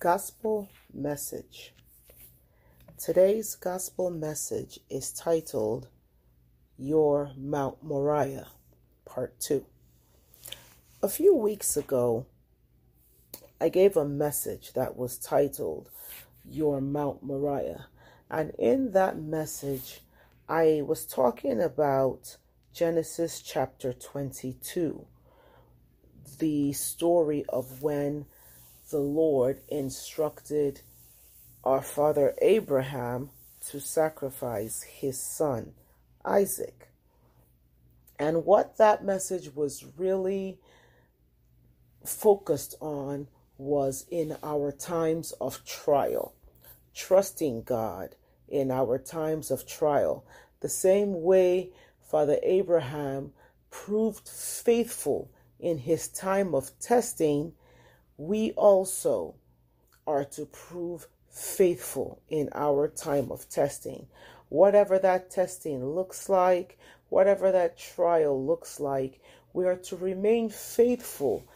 Gospel Message. Today's Gospel Message is titled Your Mount Moriah, Part 2. A few weeks ago, I gave a message that was titled Your Mount Moriah. And in that message, I was talking about Genesis chapter 22, the story of when the Lord instructed our father Abraham to sacrifice his son Isaac. And what that message was really focused on was in our times of trial, trusting God in our times of trial. The same way Father Abraham proved faithful in his time of testing we also are to prove faithful in our time of testing. Whatever that testing looks like, whatever that trial looks like, we are to remain faithful,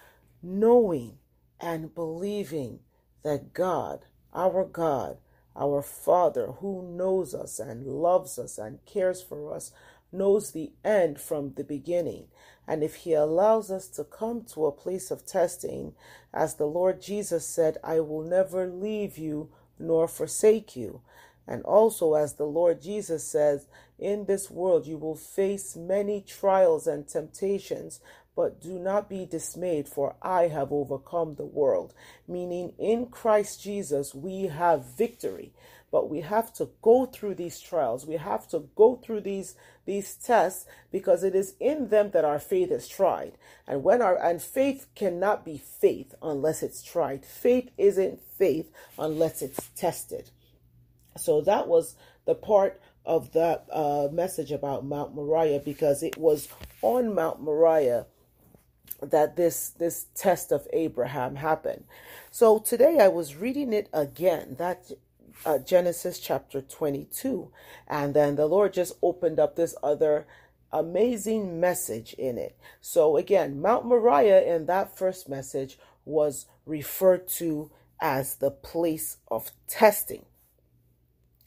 knowing and believing that God, our God, our Father, who knows us and loves us and cares for us, knows the end from the beginning. And if He allows us to come to a place of testing, as the Lord Jesus said, I will never leave you nor forsake you. And also, as the Lord Jesus says, in this world you will face many trials and temptations, but do not be dismayed, for I have overcome the world. Meaning, in Christ Jesus, we have victory. But we have to go through these trials. We have to go through these these tests because it is in them that our faith is tried. And when our and faith cannot be faith unless it's tried. Faith isn't faith unless it's tested. So that was the part of that uh, message about mount moriah because it was on mount moriah that this this test of abraham happened so today i was reading it again that uh, Genesis chapter 22. And then the Lord just opened up this other amazing message in it. So again, Mount Moriah in that first message was referred to as the place of testing.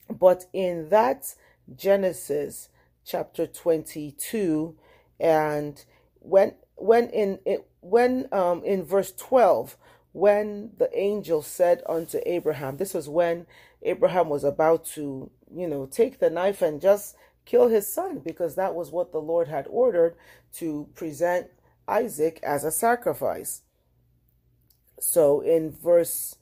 But in that Genesis chapter 22 and when when in it when um in verse 12 when the angel said unto Abraham, this was when Abraham was about to, you know, take the knife and just kill his son because that was what the Lord had ordered to present Isaac as a sacrifice. So in verse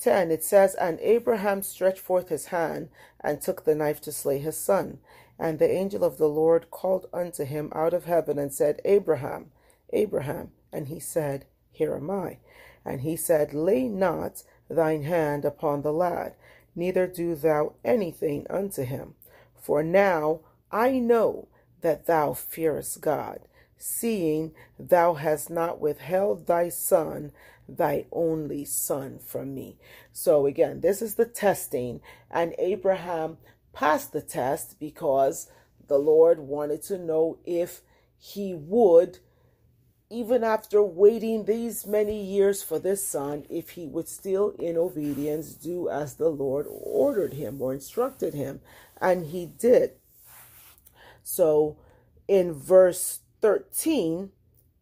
10, it says, And Abraham stretched forth his hand and took the knife to slay his son. And the angel of the Lord called unto him out of heaven and said, Abraham, Abraham. And he said, Here am I. And he said, Lay not thine hand upon the lad, neither do thou anything unto him. For now I know that thou fearest God, seeing thou hast not withheld thy son, thy only son, from me. So again, this is the testing, and Abraham passed the test because the Lord wanted to know if he would even after waiting these many years for this son, if he would still, in obedience, do as the Lord ordered him or instructed him. And he did. So in verse 13,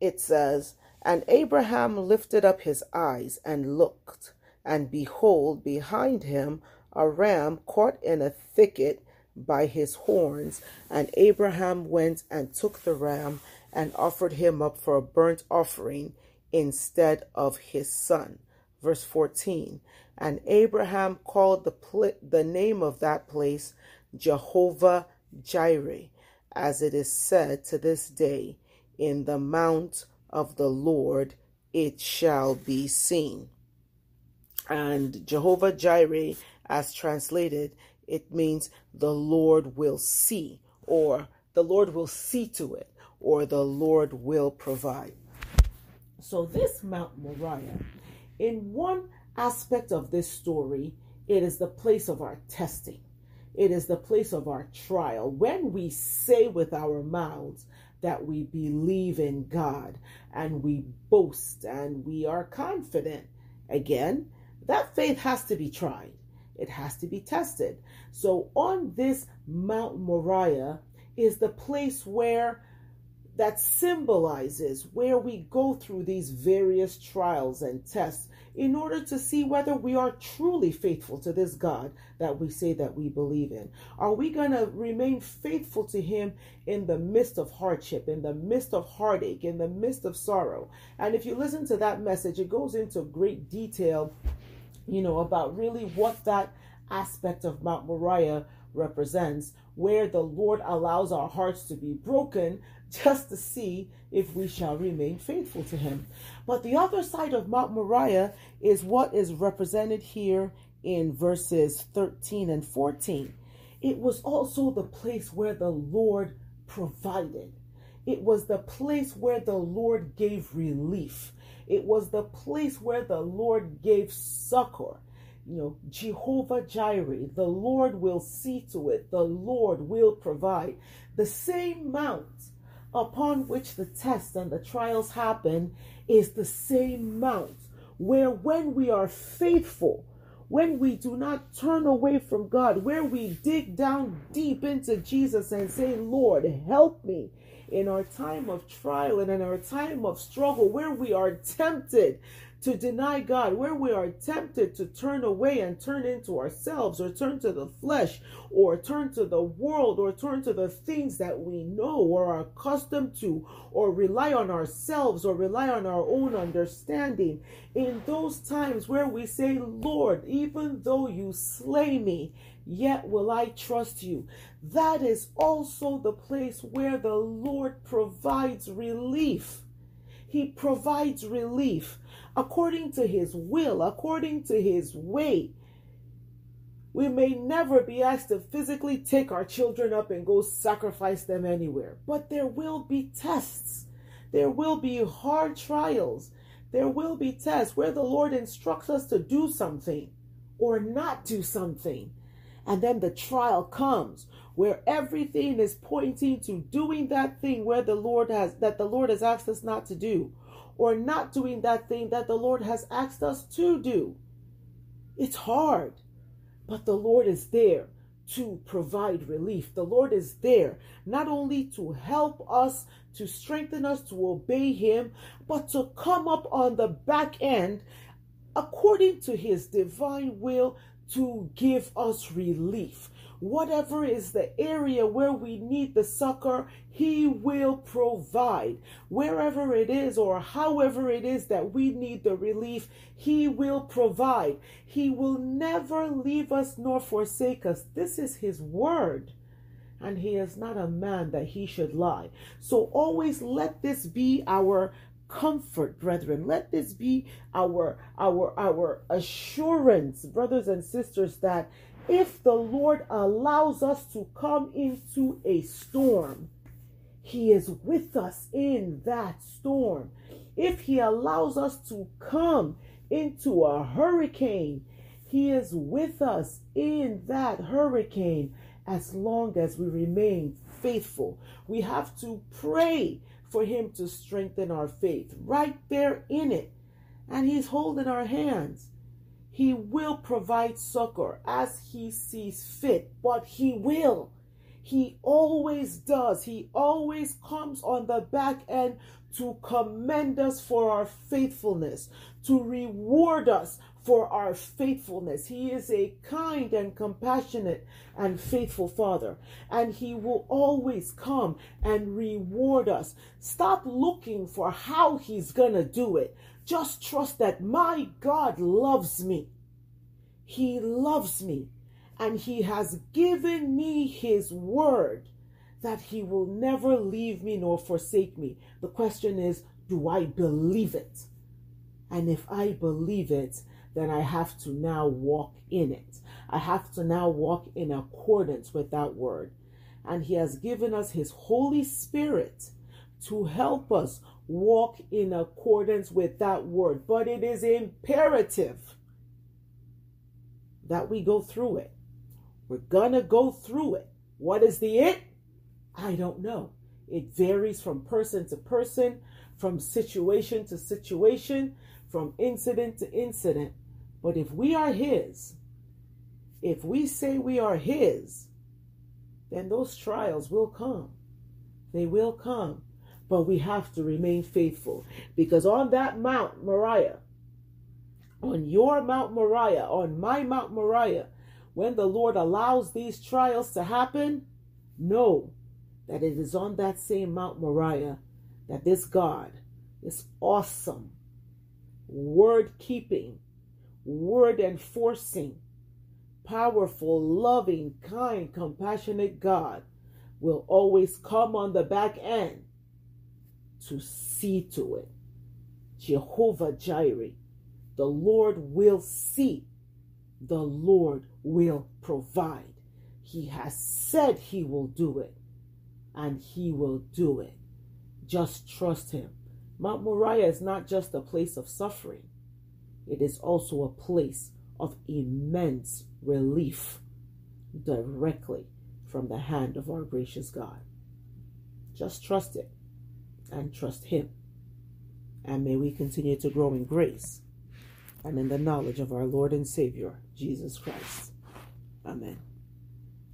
it says, And Abraham lifted up his eyes and looked, and behold, behind him a ram caught in a thicket by his horns. And Abraham went and took the ram and offered him up for a burnt offering instead of his son. Verse 14 And Abraham called the, pl- the name of that place Jehovah Jireh, as it is said to this day, In the mount of the Lord it shall be seen. And Jehovah Jireh, as translated, it means the Lord will see, or the Lord will see to it or the Lord will provide. So, this Mount Moriah, in one aspect of this story, it is the place of our testing. It is the place of our trial. When we say with our mouths that we believe in God and we boast and we are confident, again, that faith has to be tried. It has to be tested. So on this Mount Moriah is the place where that symbolizes where we go through these various trials and tests in order to see whether we are truly faithful to this God that we say that we believe in. Are we going to remain faithful to Him in the midst of hardship, in the midst of heartache, in the midst of sorrow? And if you listen to that message, it goes into great detail, you know, about really what that aspect of Mount Moriah represents, where the Lord allows our hearts to be broken just to see if we shall remain faithful to him. But the other side of Mount Moriah is what is represented here in verses 13 and 14. It was also the place where the Lord provided. It was the place where the Lord gave relief. It was the place where the Lord gave succor. You know, Jehovah Jireh, the Lord will see to it, the Lord will provide. The same mount upon which the tests and the trials happen is the same mount where when we are faithful, when we do not turn away from God, where we dig down deep into Jesus and say, Lord, help me in our time of trial and in our time of struggle, where we are tempted to deny God, where we are tempted to turn away and turn into ourselves, or turn to the flesh, or turn to the world, or turn to the things that we know or are accustomed to, or rely on ourselves, or rely on our own understanding. In those times where we say, Lord, even though you slay me, yet will I trust you. That is also the place where the Lord provides relief. He provides relief according to his will, according to his way. We may never be asked to physically take our children up and go sacrifice them anywhere, but there will be tests. There will be hard trials. There will be tests where the Lord instructs us to do something or not do something. And then the trial comes where everything is pointing to doing that thing where the Lord has that the Lord has asked us not to do or not doing that thing that the Lord has asked us to do. It's hard, but the Lord is there to provide relief. The Lord is there not only to help us, to strengthen us to obey Him, but to come up on the back end according to His divine will to give us relief. Whatever is the area where we need the succor, He will provide. Wherever it is or however it is that we need the relief, He will provide. He will never leave us nor forsake us. This is His word and he is not a man that he should lie. So always let this be our comfort brethren let this be our our our assurance brothers and sisters that if the Lord allows us to come into a storm, He is with us in that storm. If He allows us to come into a hurricane, He is with us in that hurricane as long as we remain faithful. We have to pray for Him to strengthen our faith right there in it. And He's holding our hands. He will provide succor as he sees fit, but he will. He always does. He always comes on the back end to commend us for our faithfulness, to reward us for our faithfulness. He is a kind and compassionate and faithful Father, and He will always come and reward us. Stop looking for how He's going to do it. Just trust that my God loves me. He loves me. And He has given me His word that He will never leave me nor forsake me. The question is, do I believe it? And if I believe it, then I have to now walk in it. I have to now walk in accordance with that word. And He has given us His Holy Spirit to help us walk in accordance with that word. But it is imperative that we go through it. We're gonna go through it. What is the it? I don't know. It varies from person to person, from situation to situation, from incident to incident. But if we are His, if we say we are His, then those trials will come. They will come. But we have to remain faithful because on that Mount Moriah, on your Mount Moriah, on my Mount Moriah, when the Lord allows these trials to happen, know that it is on that same Mount Moriah that this God, this awesome, word keeping, word enforcing, powerful, loving, kind, compassionate God will always come on the back end to see to it. Jehovah Jireh, the Lord will see, the Lord will provide. He has said he will do it, and he will do it. Just trust him. Mount Moriah is not just a place of suffering, it is also a place of immense relief directly from the hand of our gracious God. Just trust it and trust Him. And may we continue to grow in grace and in the knowledge of our Lord and Savior, Jesus Christ. Amen.